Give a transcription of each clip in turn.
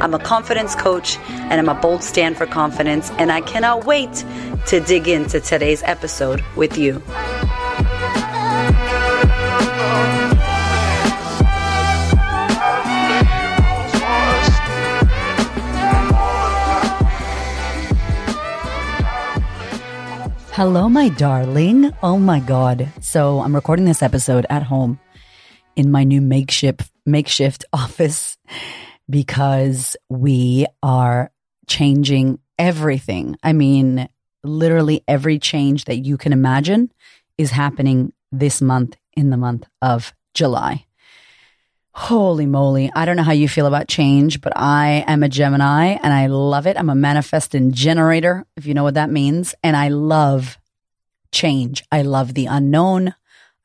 I'm a confidence coach, and I'm a bold stand for confidence, and I cannot wait to dig into today's episode with you. Hello, my darling. Oh my God. So I'm recording this episode at home in my new makeshift, makeshift office because we are changing everything. I mean, literally every change that you can imagine is happening this month in the month of July. Holy moly. I don't know how you feel about change, but I am a Gemini and I love it. I'm a manifesting generator, if you know what that means. And I love change. I love the unknown.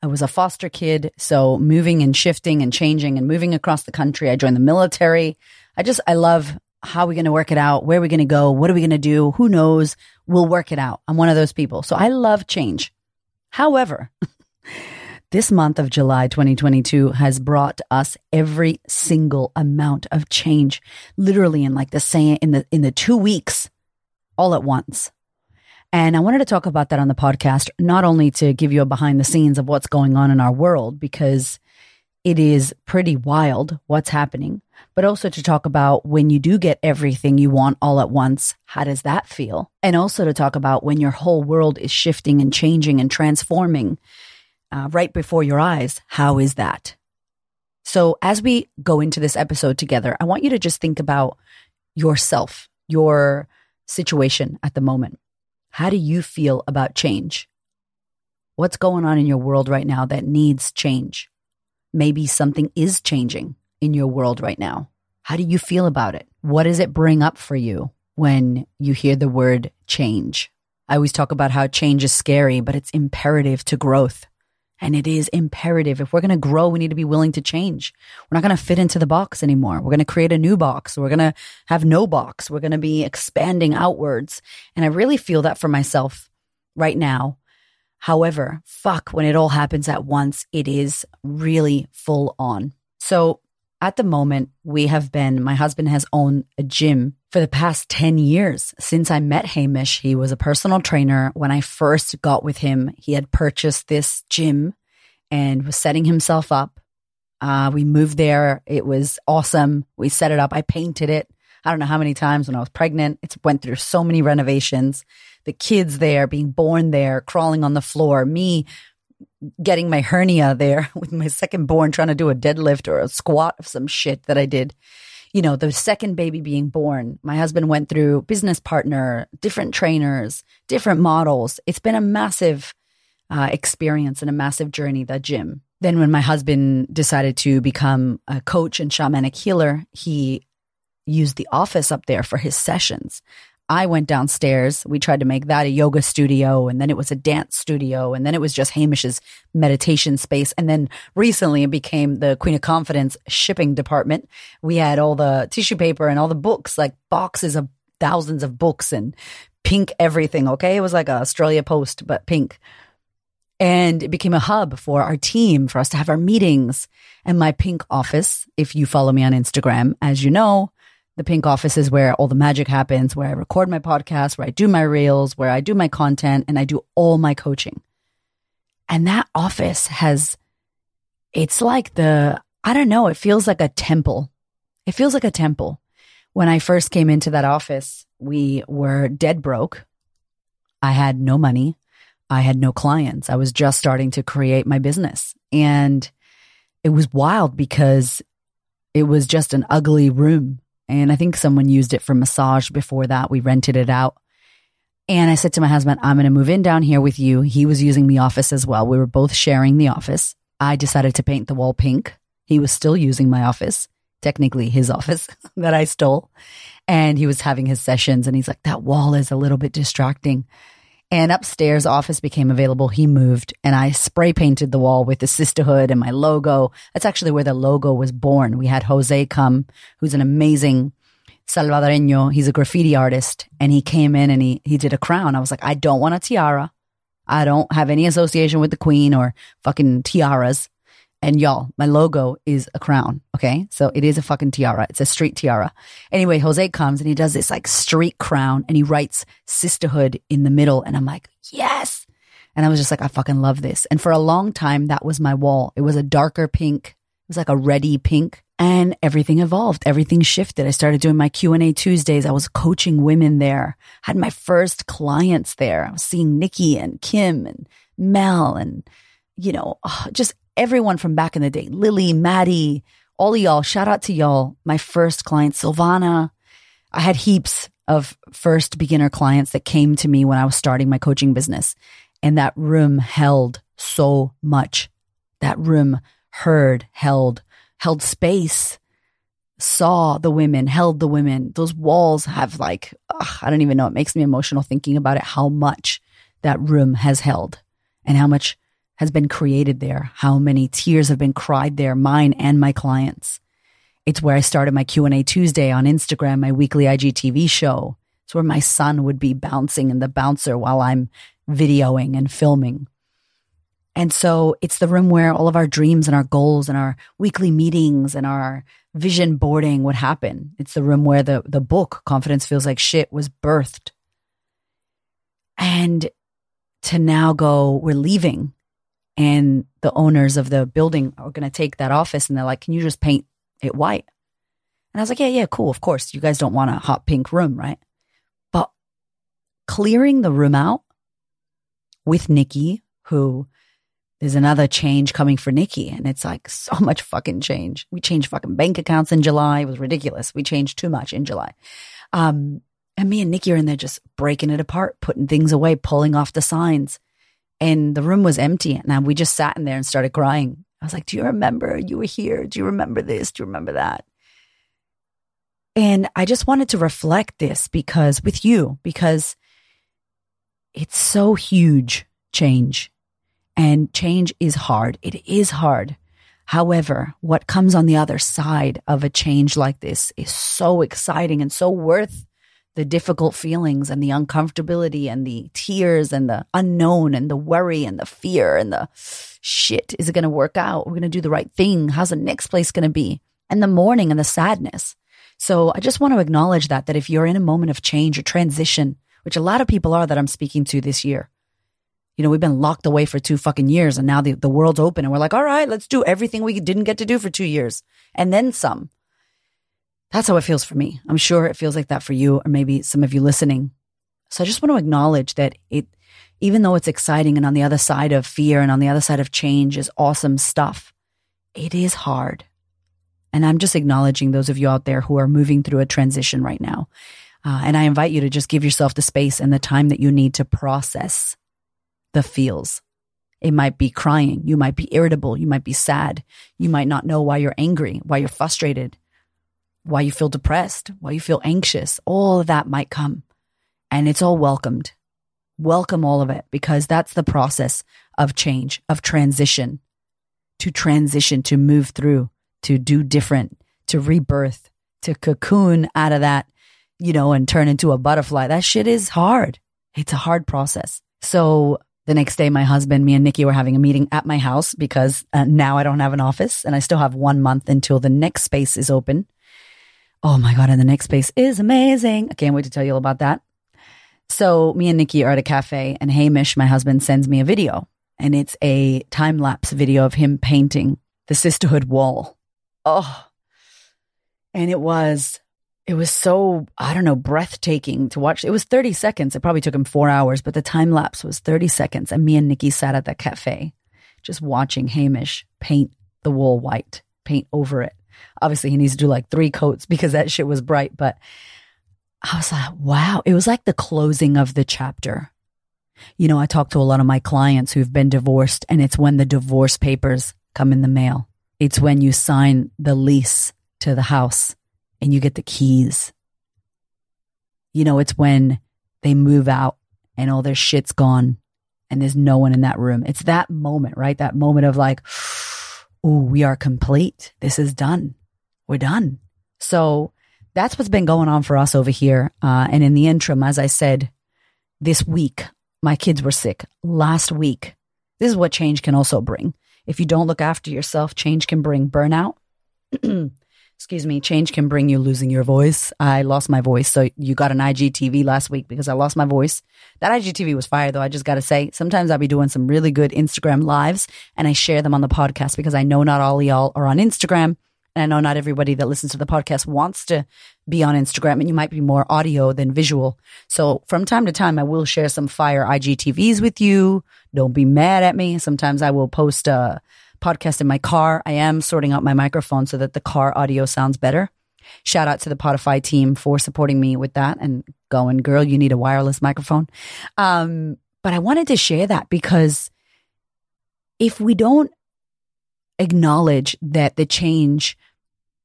I was a foster kid. So moving and shifting and changing and moving across the country. I joined the military. I just, I love how are we going to work it out? Where are we going to go? What are we going to do? Who knows? We'll work it out. I'm one of those people. So I love change. However, This month of July 2022 has brought us every single amount of change, literally in like the same, in the, in the two weeks all at once. And I wanted to talk about that on the podcast, not only to give you a behind the scenes of what's going on in our world, because it is pretty wild what's happening, but also to talk about when you do get everything you want all at once, how does that feel? And also to talk about when your whole world is shifting and changing and transforming uh, right before your eyes. How is that? So, as we go into this episode together, I want you to just think about yourself, your situation at the moment. How do you feel about change? What's going on in your world right now that needs change? Maybe something is changing in your world right now. How do you feel about it? What does it bring up for you when you hear the word change? I always talk about how change is scary, but it's imperative to growth. And it is imperative. If we're going to grow, we need to be willing to change. We're not going to fit into the box anymore. We're going to create a new box. We're going to have no box. We're going to be expanding outwards. And I really feel that for myself right now. However, fuck, when it all happens at once, it is really full on. So at the moment, we have been, my husband has owned a gym for the past 10 years since I met Hamish. He was a personal trainer. When I first got with him, he had purchased this gym and was setting himself up. Uh, we moved there. It was awesome. We set it up. I painted it. I don't know how many times when I was pregnant. It went through so many renovations. The kids there, being born there, crawling on the floor, me getting my hernia there with my second born, trying to do a deadlift or a squat of some shit that I did you know, the second baby being born, my husband went through business partner, different trainers, different models. It's been a massive uh, experience and a massive journey, the gym. Then, when my husband decided to become a coach and shamanic healer, he used the office up there for his sessions. I went downstairs. We tried to make that a yoga studio and then it was a dance studio and then it was just Hamish's meditation space. And then recently it became the Queen of Confidence shipping department. We had all the tissue paper and all the books, like boxes of thousands of books and pink everything. Okay. It was like Australia Post, but pink. And it became a hub for our team, for us to have our meetings. And my pink office, if you follow me on Instagram, as you know, the pink office is where all the magic happens, where I record my podcast, where I do my reels, where I do my content, and I do all my coaching. And that office has, it's like the, I don't know, it feels like a temple. It feels like a temple. When I first came into that office, we were dead broke. I had no money. I had no clients. I was just starting to create my business. And it was wild because it was just an ugly room and I think someone used it for massage before that. We rented it out. And I said to my husband, I'm going to move in down here with you. He was using the office as well. We were both sharing the office. I decided to paint the wall pink. He was still using my office, technically his office that I stole. And he was having his sessions and he's like, that wall is a little bit distracting. And upstairs office became available. He moved and I spray painted the wall with the sisterhood and my logo. That's actually where the logo was born. We had Jose come, who's an amazing Salvadoreño. He's a graffiti artist and he came in and he, he did a crown. I was like, I don't want a tiara. I don't have any association with the queen or fucking tiaras. And y'all, my logo is a crown. Okay. So it is a fucking tiara. It's a street tiara. Anyway, Jose comes and he does this like street crown and he writes sisterhood in the middle. And I'm like, yes. And I was just like, I fucking love this. And for a long time, that was my wall. It was a darker pink. It was like a reddy pink and everything evolved. Everything shifted. I started doing my Q&A Tuesdays. I was coaching women there. Had my first clients there. I was seeing Nikki and Kim and Mel and, you know, uh, just everyone from back in the day, Lily, Maddie, all y'all, shout out to y'all. My first client, Silvana. I had heaps of first beginner clients that came to me when I was starting my coaching business. And that room held so much. That room heard, held, held space, saw the women, held the women. Those walls have like, ugh, I don't even know. It makes me emotional thinking about it, how much that room has held and how much has been created there, how many tears have been cried there, mine and my clients. It's where I started my Q&A Tuesday on Instagram, my weekly IGTV show. It's where my son would be bouncing in the bouncer while I'm videoing and filming. And so it's the room where all of our dreams and our goals and our weekly meetings and our vision boarding would happen. It's the room where the, the book, Confidence Feels Like Shit, was birthed. And to now go, we're leaving and the owners of the building are going to take that office and they're like, can you just paint it white? And I was like, yeah, yeah, cool. Of course. You guys don't want a hot pink room, right? But clearing the room out with Nikki, who there's another change coming for Nikki. And it's like so much fucking change. We changed fucking bank accounts in July. It was ridiculous. We changed too much in July. Um, and me and Nikki are in there just breaking it apart, putting things away, pulling off the signs and the room was empty. And we just sat in there and started crying. I was like, Do you remember you were here? Do you remember this? Do you remember that? And I just wanted to reflect this because with you, because it's so huge change and change is hard. It is hard. However, what comes on the other side of a change like this is so exciting and so worth the difficult feelings and the uncomfortability and the tears and the unknown and the worry and the fear and the shit. Is it going to work out? We're going to do the right thing. How's the next place going to be? And the mourning and the sadness. So I just want to acknowledge that, that if you're in a moment of change or transition, which a lot of people are that I'm speaking to this year, you know, we've been locked away for two fucking years and now the, the world's open and we're like, all right, let's do everything we didn't get to do for two years and then some. That's how it feels for me. I'm sure it feels like that for you or maybe some of you listening. So I just want to acknowledge that it, even though it's exciting and on the other side of fear and on the other side of change is awesome stuff, it is hard. And I'm just acknowledging those of you out there who are moving through a transition right now. Uh, and I invite you to just give yourself the space and the time that you need to process the feels. It might be crying. You might be irritable. You might be sad. You might not know why you're angry, why you're frustrated why you feel depressed, why you feel anxious, all of that might come. And it's all welcomed. Welcome all of it because that's the process of change, of transition, to transition, to move through, to do different, to rebirth, to cocoon out of that, you know, and turn into a butterfly. That shit is hard. It's a hard process. So the next day, my husband, me and Nikki were having a meeting at my house because uh, now I don't have an office and I still have one month until the next space is open. Oh my God. And the next space is amazing. I can't wait to tell you all about that. So me and Nikki are at a cafe and Hamish, my husband, sends me a video and it's a time lapse video of him painting the sisterhood wall. Oh, and it was, it was so, I don't know, breathtaking to watch. It was 30 seconds. It probably took him four hours, but the time lapse was 30 seconds. And me and Nikki sat at that cafe just watching Hamish paint the wall white, paint over it. Obviously, he needs to do like three coats because that shit was bright. But I was like, wow, it was like the closing of the chapter. You know, I talk to a lot of my clients who've been divorced, and it's when the divorce papers come in the mail. It's when you sign the lease to the house and you get the keys. You know, it's when they move out and all their shit's gone and there's no one in that room. It's that moment, right? That moment of like, oh, we are complete. This is done. We're done. So that's what's been going on for us over here. Uh, and in the interim, as I said, this week, my kids were sick. Last week, this is what change can also bring. If you don't look after yourself, change can bring burnout. Excuse me, change can bring you losing your voice. I lost my voice. So you got an IGTV last week because I lost my voice. That IGTV was fire though. I just got to say, sometimes I'll be doing some really good Instagram lives and I share them on the podcast because I know not all y'all are on Instagram. And I know not everybody that listens to the podcast wants to be on Instagram and you might be more audio than visual. So from time to time, I will share some fire IGTVs with you. Don't be mad at me. Sometimes I will post a podcast in my car. I am sorting out my microphone so that the car audio sounds better. Shout out to the Podify team for supporting me with that and going, girl, you need a wireless microphone. Um, but I wanted to share that because if we don't acknowledge that the change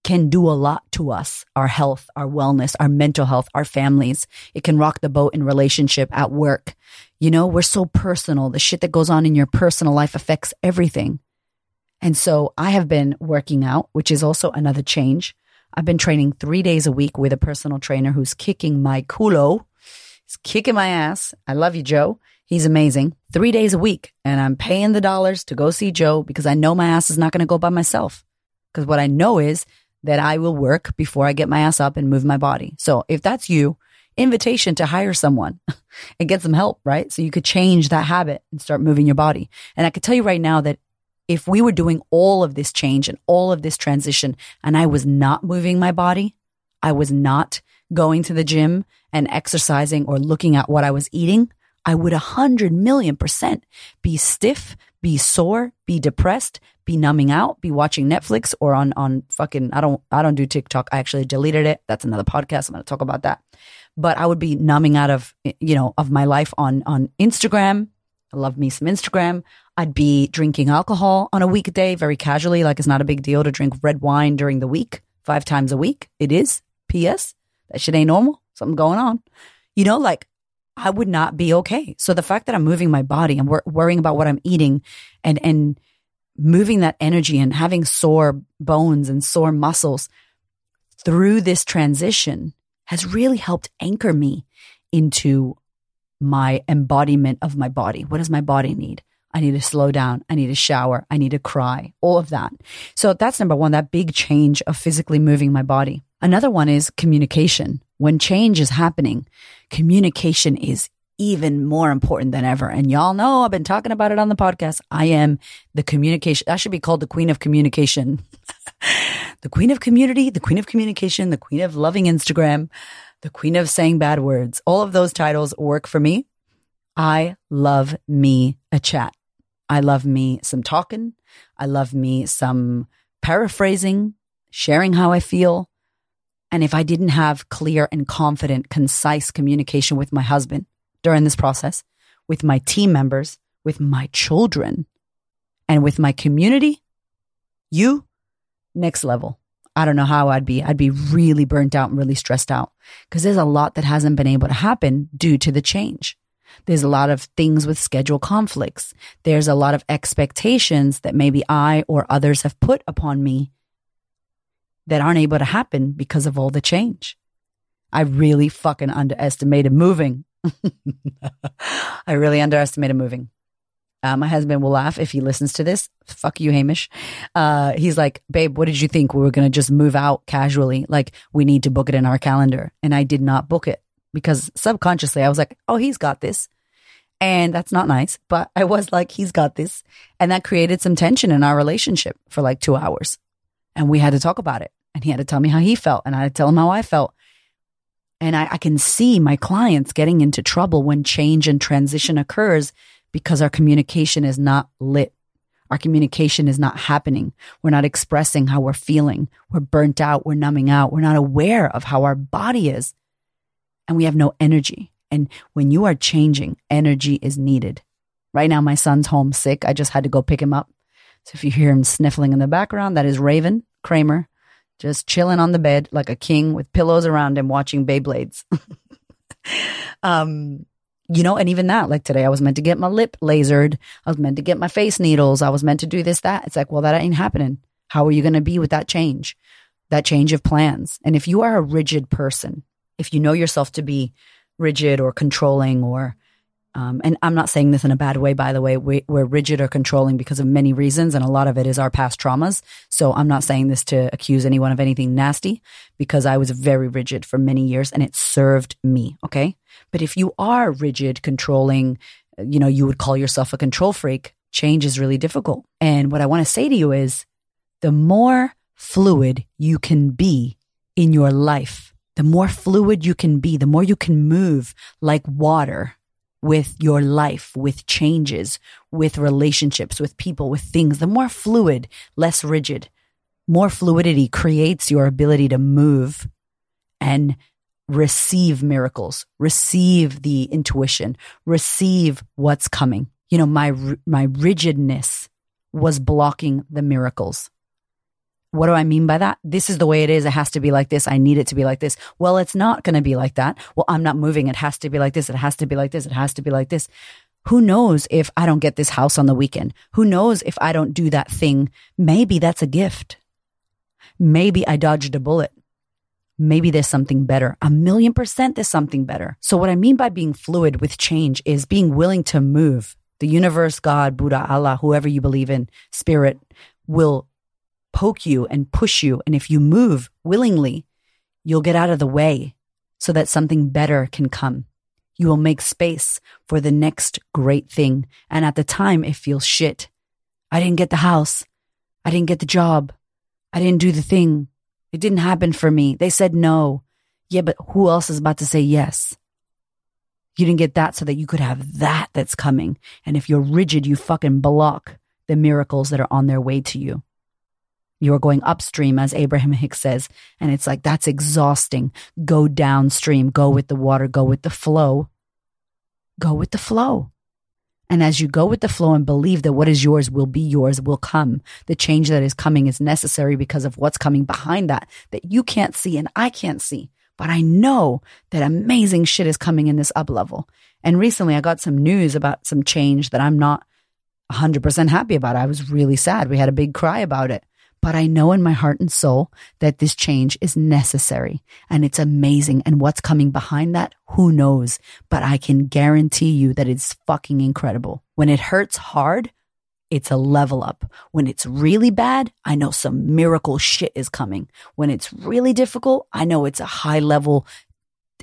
can do a lot to us, our health, our wellness, our mental health, our families. It can rock the boat in relationship at work. You know, we're so personal. The shit that goes on in your personal life affects everything. And so I have been working out, which is also another change. I've been training three days a week with a personal trainer who's kicking my culo. He's kicking my ass. I love you, Joe. He's amazing. Three days a week. And I'm paying the dollars to go see Joe because I know my ass is not going to go by myself. Because what I know is that I will work before I get my ass up and move my body. So if that's you, invitation to hire someone and get some help, right? So you could change that habit and start moving your body. And I could tell you right now that if we were doing all of this change and all of this transition and I was not moving my body, I was not going to the gym and exercising or looking at what I was eating, I would a hundred million percent be stiff, be sore, be depressed, be numbing out, be watching Netflix or on, on fucking, I don't, I don't do TikTok. I actually deleted it. That's another podcast. I'm going to talk about that. But I would be numbing out of, you know, of my life on, on Instagram. I love me some Instagram. I'd be drinking alcohol on a weekday very casually. Like it's not a big deal to drink red wine during the week, five times a week. It is. P.S. That shit ain't normal. Something going on. You know, like I would not be okay. So the fact that I'm moving my body and wor- worrying about what I'm eating and, and moving that energy and having sore bones and sore muscles through this transition has really helped anchor me into my embodiment of my body. What does my body need? I need to slow down. I need to shower. I need to cry. All of that. So that's number one, that big change of physically moving my body. Another one is communication. When change is happening, communication is even more important than ever. And y'all know I've been talking about it on the podcast. I am the communication. I should be called the queen of communication, the queen of community, the queen of communication, the queen of loving Instagram, the queen of saying bad words. All of those titles work for me. I love me a chat. I love me some talking. I love me some paraphrasing, sharing how I feel. And if I didn't have clear and confident, concise communication with my husband during this process, with my team members, with my children, and with my community, you, next level. I don't know how I'd be. I'd be really burnt out and really stressed out because there's a lot that hasn't been able to happen due to the change. There's a lot of things with schedule conflicts. There's a lot of expectations that maybe I or others have put upon me that aren't able to happen because of all the change. I really fucking underestimated moving. I really underestimated moving. Uh, my husband will laugh if he listens to this. Fuck you, Hamish. Uh, he's like, babe, what did you think? We were going to just move out casually. Like, we need to book it in our calendar. And I did not book it because subconsciously I was like, oh, he's got this. And that's not nice, but I was like, he's got this. And that created some tension in our relationship for like two hours. And we had to talk about it. And he had to tell me how he felt. And I had to tell him how I felt. And I, I can see my clients getting into trouble when change and transition occurs because our communication is not lit. Our communication is not happening. We're not expressing how we're feeling. We're burnt out. We're numbing out. We're not aware of how our body is. And we have no energy. And when you are changing, energy is needed. Right now, my son's home sick. I just had to go pick him up. So if you hear him sniffling in the background, that is Raven Cramer, just chilling on the bed like a king with pillows around him watching Beyblades. um, you know, and even that, like today, I was meant to get my lip lasered. I was meant to get my face needles. I was meant to do this, that. It's like, well, that ain't happening. How are you going to be with that change, that change of plans? And if you are a rigid person, if you know yourself to be rigid or controlling or um, and I'm not saying this in a bad way, by the way. We, are rigid or controlling because of many reasons, and a lot of it is our past traumas. So I'm not saying this to accuse anyone of anything nasty because I was very rigid for many years and it served me. Okay. But if you are rigid, controlling, you know, you would call yourself a control freak, change is really difficult. And what I want to say to you is the more fluid you can be in your life, the more fluid you can be, the more you can move like water with your life, with changes, with relationships, with people, with things, the more fluid, less rigid. More fluidity creates your ability to move and receive miracles, receive the intuition, receive what's coming. You know, my, my rigidness was blocking the miracles. What do I mean by that? This is the way it is. It has to be like this. I need it to be like this. Well, it's not going to be like that. Well, I'm not moving. It has to be like this. It has to be like this. It has to be like this. Who knows if I don't get this house on the weekend? Who knows if I don't do that thing? Maybe that's a gift. Maybe I dodged a bullet. Maybe there's something better. A million percent there's something better. So what I mean by being fluid with change is being willing to move. The universe, God, Buddha, Allah, whoever you believe in, spirit will poke you and push you. And if you move willingly, you'll get out of the way so that something better can come. You will make space for the next great thing. And at the time, it feels shit. I didn't get the house. I didn't get the job. I didn't do the thing. It didn't happen for me. They said no. Yeah, but who else is about to say yes? You didn't get that so that you could have that that's coming. And if you're rigid, you fucking block the miracles that are on their way to you. You are going upstream, as Abraham Hicks says. And it's like, that's exhausting. Go downstream, go with the water, go with the flow. Go with the flow. And as you go with the flow and believe that what is yours will be yours, will come. The change that is coming is necessary because of what's coming behind that, that you can't see and I can't see. But I know that amazing shit is coming in this up level. And recently I got some news about some change that I'm not 100% happy about. I was really sad. We had a big cry about it. But I know in my heart and soul that this change is necessary and it's amazing. And what's coming behind that, who knows? But I can guarantee you that it's fucking incredible. When it hurts hard, it's a level up. When it's really bad, I know some miracle shit is coming. When it's really difficult, I know it's a high level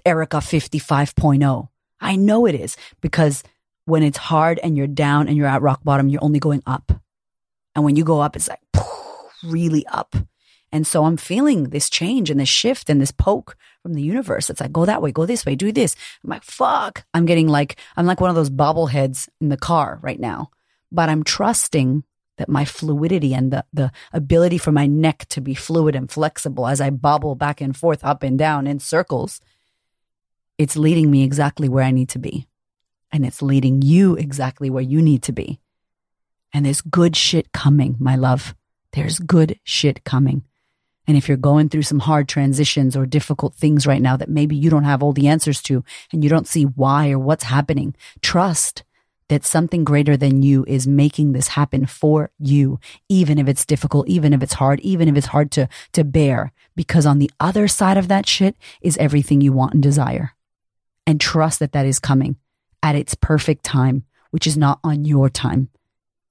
Erika 55.0. I know it is because when it's hard and you're down and you're at rock bottom, you're only going up. And when you go up, it's like, really up. And so I'm feeling this change and this shift and this poke from the universe. It's like, go that way, go this way, do this. I'm like, fuck. I'm getting like, I'm like one of those bobbleheads in the car right now. But I'm trusting that my fluidity and the, the ability for my neck to be fluid and flexible as I bobble back and forth, up and down in circles, it's leading me exactly where I need to be. And it's leading you exactly where you need to be. And there's good shit coming, my love. There's good shit coming. And if you're going through some hard transitions or difficult things right now that maybe you don't have all the answers to and you don't see why or what's happening, trust that something greater than you is making this happen for you, even if it's difficult, even if it's hard, even if it's hard to, to bear, because on the other side of that shit is everything you want and desire. And trust that that is coming at its perfect time, which is not on your time.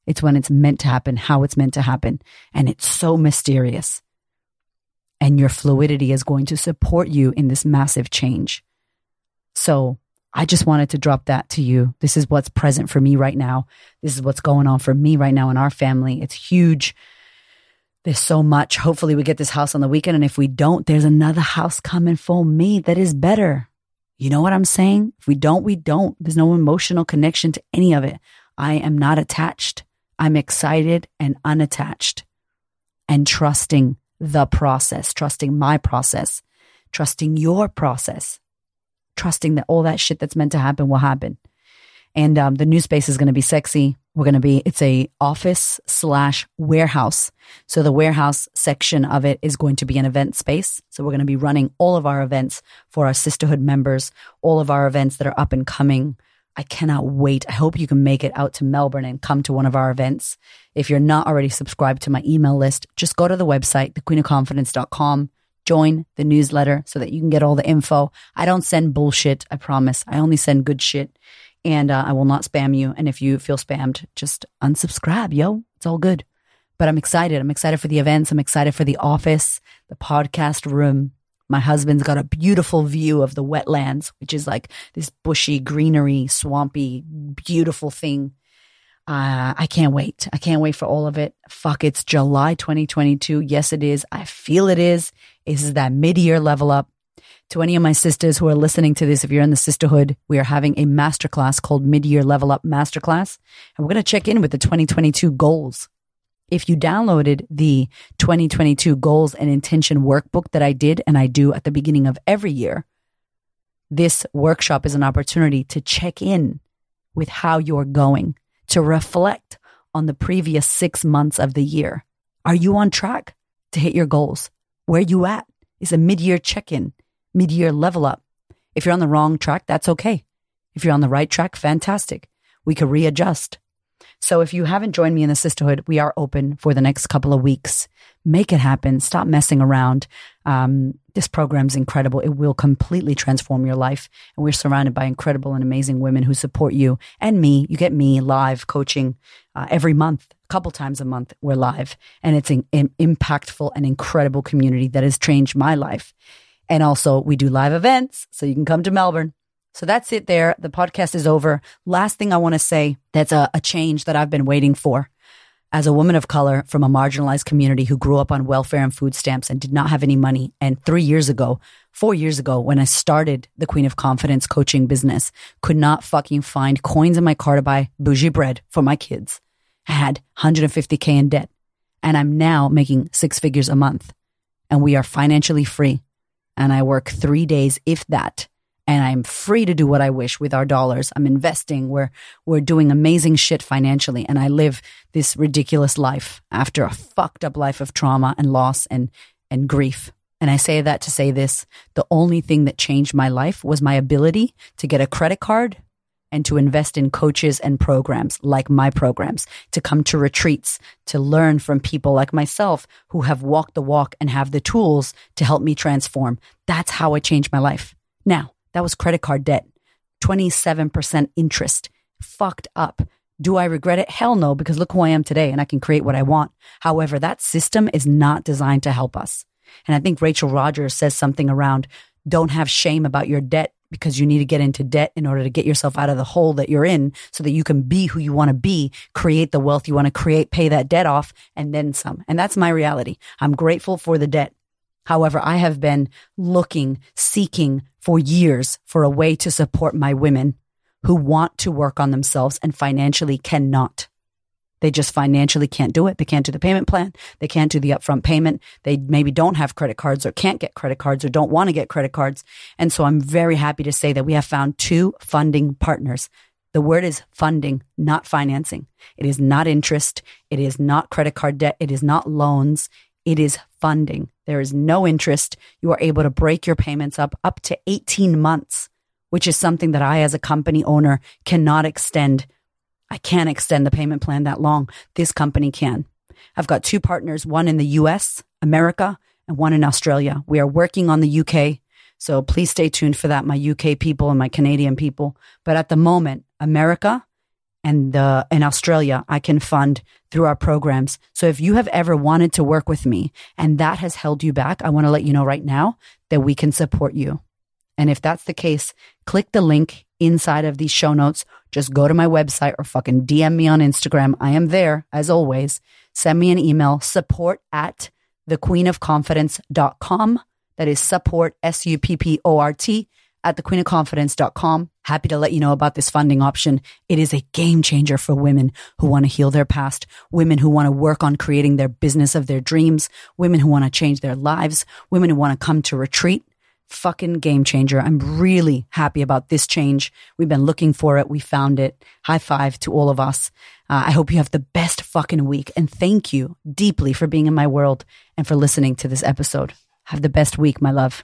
It's when it's meant to happen, how it's meant to happen. And it's so mysterious. And your fluidity is going to support you in this massive change. So I just wanted to drop that to you. This is what's present for me right now. This is what's going on for me right now in our family. It's huge. There's so much. Hopefully, we get this house on the weekend. And if we don't, there's another house coming for me that is better. You know what I'm saying? If we don't, we don't. There's no emotional connection to any of it. I am not attached. I'm excited and unattached and trusting the process, trusting my process, trusting your process, trusting that all that shit that's meant to happen will happen. And um, the new space is going to be sexy. We're going to be, it's a office slash warehouse. So the warehouse section of it is going to be an event space. So we're going to be running all of our events for our sisterhood members, all of our events that are up and coming I cannot wait. I hope you can make it out to Melbourne and come to one of our events. If you're not already subscribed to my email list, just go to the website, thequeenofconfidence.com, join the newsletter so that you can get all the info. I don't send bullshit, I promise. I only send good shit and uh, I will not spam you. And if you feel spammed, just unsubscribe, yo. It's all good. But I'm excited. I'm excited for the events. I'm excited for the office, the podcast room. My husband's got a beautiful view of the wetlands, which is like this bushy, greenery, swampy, beautiful thing. Uh, I can't wait. I can't wait for all of it. Fuck, it's July 2022. Yes, it is. I feel it is. This is that mid year level up. To any of my sisters who are listening to this, if you're in the sisterhood, we are having a masterclass called Mid Year Level Up Masterclass. And we're going to check in with the 2022 goals. If you downloaded the 2022 goals and intention workbook that I did and I do at the beginning of every year, this workshop is an opportunity to check in with how you're going, to reflect on the previous six months of the year. Are you on track to hit your goals? Where you at? Is a mid-year check-in, mid-year level up. If you're on the wrong track, that's okay. If you're on the right track, fantastic. We can readjust. So if you haven't joined me in the sisterhood, we are open for the next couple of weeks. Make it happen. Stop messing around. Um, this program's incredible. It will completely transform your life. And we're surrounded by incredible and amazing women who support you and me. You get me live coaching uh, every month, a couple times a month. We're live and it's an, an impactful and incredible community that has changed my life. And also we do live events. So you can come to Melbourne. So that's it there. The podcast is over. Last thing I want to say that's a, a, change that I've been waiting for. As a woman of color from a marginalized community who grew up on welfare and food stamps and did not have any money. And three years ago, four years ago, when I started the Queen of Confidence coaching business, could not fucking find coins in my car to buy bougie bread for my kids. I had 150K in debt. And I'm now making six figures a month. And we are financially free. And I work three days, if that and I'm free to do what I wish with our dollars. I'm investing. We're, we're doing amazing shit financially. And I live this ridiculous life after a fucked up life of trauma and loss and, and grief. And I say that to say this. The only thing that changed my life was my ability to get a credit card and to invest in coaches and programs like my programs, to come to retreats, to learn from people like myself who have walked the walk and have the tools to help me transform. That's how I changed my life. Now, that was credit card debt. 27% interest. Fucked up. Do I regret it? Hell no, because look who I am today and I can create what I want. However, that system is not designed to help us. And I think Rachel Rogers says something around don't have shame about your debt because you need to get into debt in order to get yourself out of the hole that you're in so that you can be who you want to be, create the wealth you want to create, pay that debt off and then some. And that's my reality. I'm grateful for the debt. However, I have been looking, seeking for years for a way to support my women who want to work on themselves and financially cannot. They just financially can't do it. They can't do the payment plan. They can't do the upfront payment. They maybe don't have credit cards or can't get credit cards or don't want to get credit cards. And so I'm very happy to say that we have found two funding partners. The word is funding, not financing. It is not interest. It is not credit card debt. It is not loans. It is funding. There is no interest. You are able to break your payments up up to 18 months, which is something that I, as a company owner, cannot extend. I can't extend the payment plan that long. This company can. I've got two partners, one in the US, America, and one in Australia. We are working on the UK. So please stay tuned for that, my UK people and my Canadian people. But at the moment, America and uh, in Australia, I can fund through our programs. So if you have ever wanted to work with me and that has held you back, I want to let you know right now that we can support you. And if that's the case, click the link inside of these show notes. Just go to my website or fucking DM me on Instagram. I am there as always. Send me an email, support at thequeenofconfidence.com. That is support, S U P P O R T at thequeenofconfidence.com. Happy to let you know about this funding option. It is a game changer for women who want to heal their past, women who want to work on creating their business of their dreams, women who want to change their lives, women who want to come to retreat. Fucking game changer. I'm really happy about this change. We've been looking for it. We found it. High five to all of us. Uh, I hope you have the best fucking week and thank you deeply for being in my world and for listening to this episode. Have the best week, my love.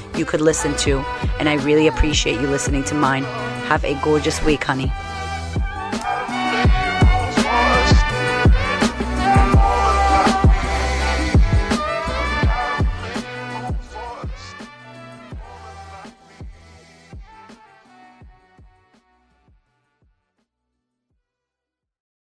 you could listen to, and I really appreciate you listening to mine. Have a gorgeous week, honey.